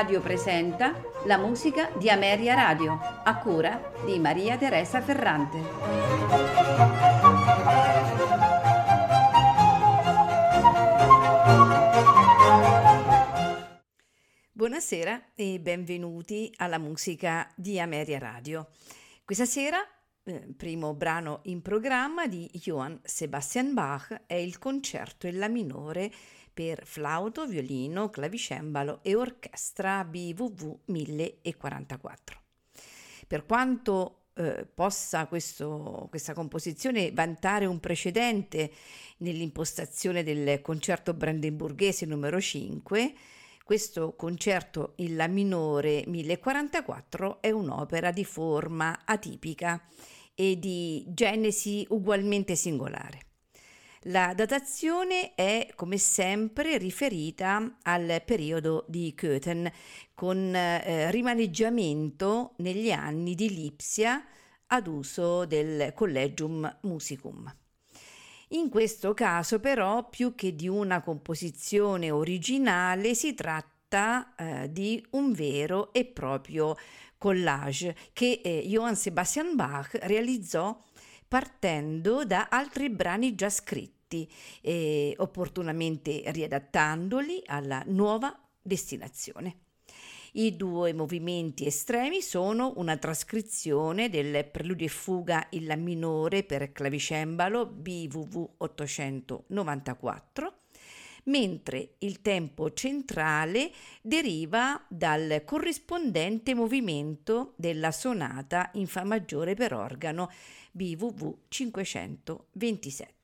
Radio presenta la musica di Ameria Radio, a cura di Maria Teresa Ferrante. Buonasera e benvenuti alla musica di Ameria Radio. Questa sera eh, primo brano in programma di Johann Sebastian Bach è il concerto in La minore per flauto, violino, clavicembalo e orchestra BWV 1044. Per quanto eh, possa questo, questa composizione vantare un precedente nell'impostazione del concerto brandenburghese numero 5, questo concerto in La minore 1044 è un'opera di forma atipica e di genesi ugualmente singolare. La datazione è come sempre riferita al periodo di Köthen con eh, rimaneggiamento negli anni di Lipsia ad uso del Collegium Musicum. In questo caso però più che di una composizione originale si tratta eh, di un vero e proprio collage che eh, Johann Sebastian Bach realizzò partendo da altri brani già scritti e opportunamente riadattandoli alla nuova destinazione. I due movimenti estremi sono una trascrizione del preludio e fuga in La minore per clavicembalo BWV 894 mentre il tempo centrale deriva dal corrispondente movimento della sonata in Fa maggiore per organo BWV 527.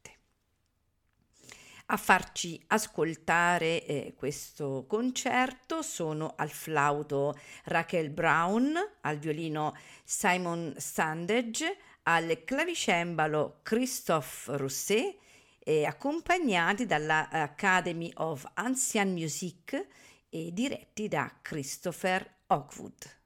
A farci ascoltare eh, questo concerto sono al flauto Raquel Brown, al violino Simon Sandage, al clavicembalo Christophe Rousset, eh, accompagnati dalla Academy of Ancient Music e diretti da Christopher Oakwood.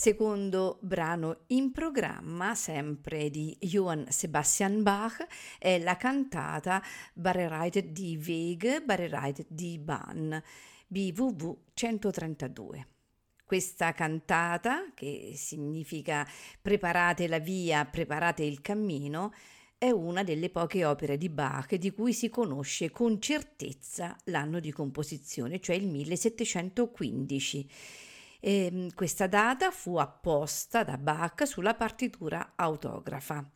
Secondo brano in programma, sempre di Johann Sebastian Bach, è la cantata Bereitet die Wege, Bereitet die Bahn, BWV 132. Questa cantata, che significa preparate la via, preparate il cammino, è una delle poche opere di Bach di cui si conosce con certezza l'anno di composizione, cioè il 1715 e ehm, questa data fu apposta da Bach sulla partitura autografa.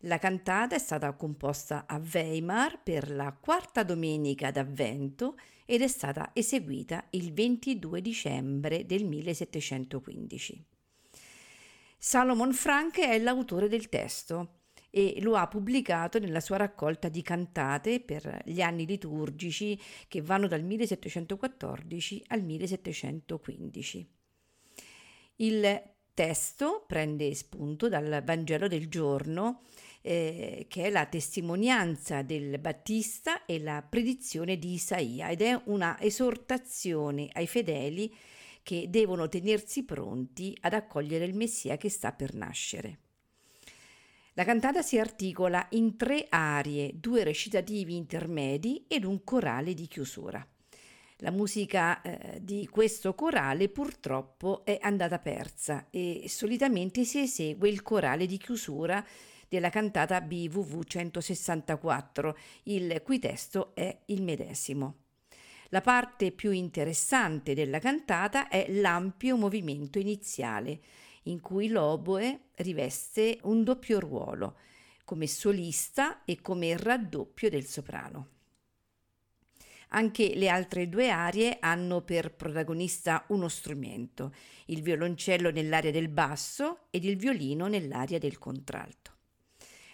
La cantata è stata composta a Weimar per la quarta domenica d'Avvento ed è stata eseguita il 22 dicembre del 1715. Salomon Frank è l'autore del testo e lo ha pubblicato nella sua raccolta di cantate per gli anni liturgici che vanno dal 1714 al 1715. Il testo prende spunto dal Vangelo del giorno, eh, che è la testimonianza del Battista e la predizione di Isaia ed è una esortazione ai fedeli che devono tenersi pronti ad accogliere il Messia che sta per nascere. La cantata si articola in tre arie, due recitativi intermedi ed un corale di chiusura. La musica eh, di questo corale purtroppo è andata persa e solitamente si esegue il corale di chiusura della cantata BWV 164, il cui testo è il medesimo. La parte più interessante della cantata è l'ampio movimento iniziale, in cui l'oboe riveste un doppio ruolo, come solista e come raddoppio del soprano. Anche le altre due arie hanno per protagonista uno strumento, il violoncello nell'area del basso ed il violino nell'area del contralto.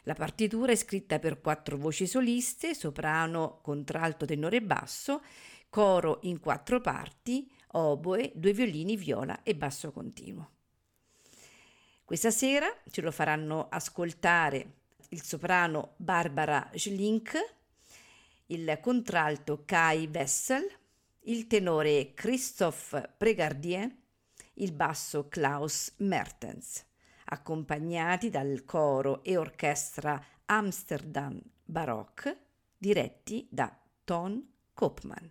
La partitura è scritta per quattro voci soliste, soprano, contralto, tenore e basso, coro in quattro parti, oboe, due violini, viola e basso continuo. Questa sera ce lo faranno ascoltare il soprano Barbara Schlink, il contralto Kai Wessel, il tenore Christophe Pregardier, il basso Klaus Mertens, accompagnati dal coro e orchestra Amsterdam Baroque, diretti da Ton Koopman.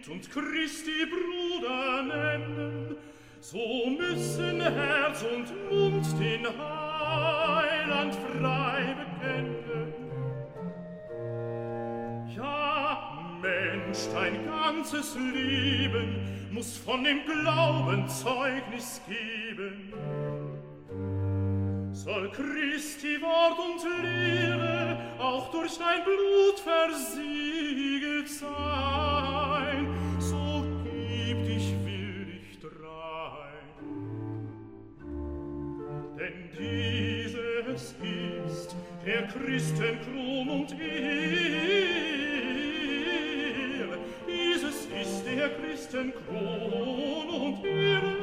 Kind und Christi Bruder nennen, so müssen Herz und Mund den Heiland frei bekennen. Ja, Mensch, dein ganzes Leben muss von dem Glauben Zeugnis geben. Soll Christi Wort und Lehre auch durch dein Blut versiegelt sein, so gib dich willig drein. Denn dieses ist der Christenkrum und Ehre. dieses ist der Christenkrum und Ehre,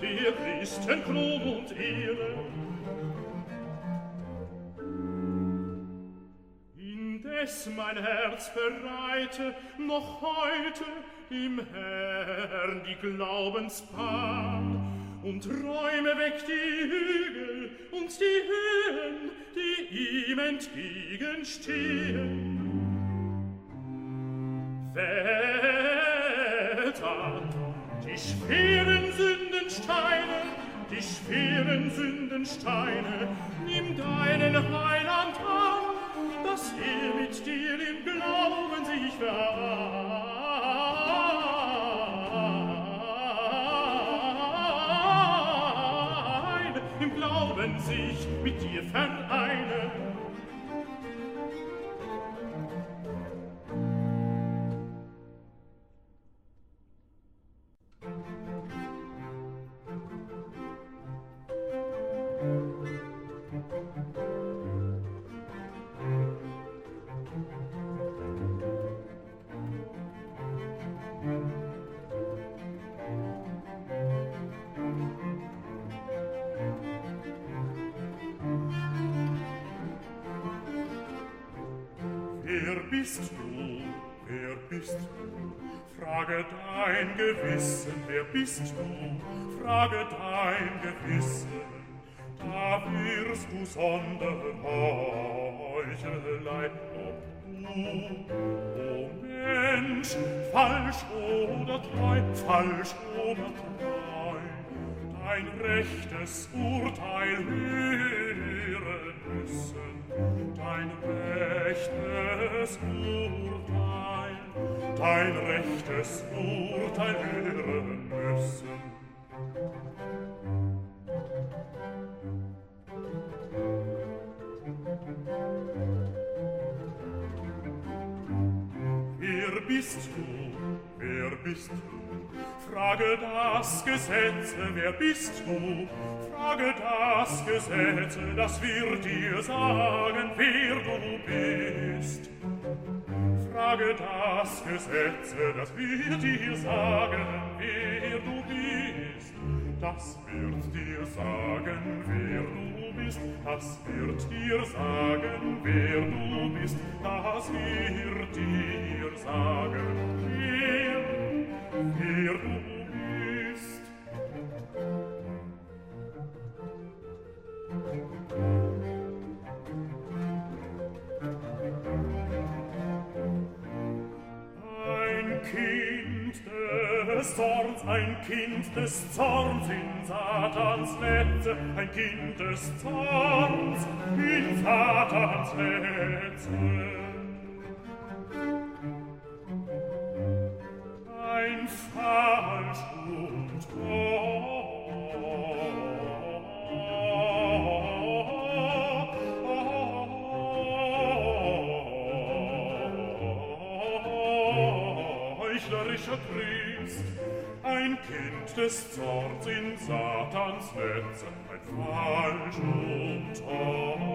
der Christenkrum und Ehre, es mein Herz bereite, noch heute im Herrn die Glaubensbahn und räume weg die Hügel und die Höhen, die ihm entgegenstehen. Väter, die schweren Sündensteine, die schweren Sündensteine, nimm deinen Heiland an, dass er mit dir im Glauben sich verrat. sich mit dir vereinen bist du? Wer bist du? Frage dein Gewissen, wer bist du? Frage dein Gewissen, da wirst du sondern Heuchelei, ob du, o oh Mensch, falsch oder treu, falsch oder treu, dein rechtes Urteil hören müssen, dein rechtes rechtes Urteil, dein rechtes Urteil hören müssen. Wer bist du? Wer bist du? Frage das Gesetz, wer bist du? Frage das Gesetz, das wird dir sagen, wer du bist. Frage das Gesetz, das wird dir sagen, wer du bist. Das wird dir sagen, wer du bist. Das wird dir sagen, wer du bist. Das wird dir sagen, wer wer du bist. Ein Kind des Zorns, ein Kind des Zorns in Satans Netze, ein Kind des Zorns in Satans Netze. heuchlerischer Christ, ein Kind des Zorns in Satans Netze, ein Falsch und Tor.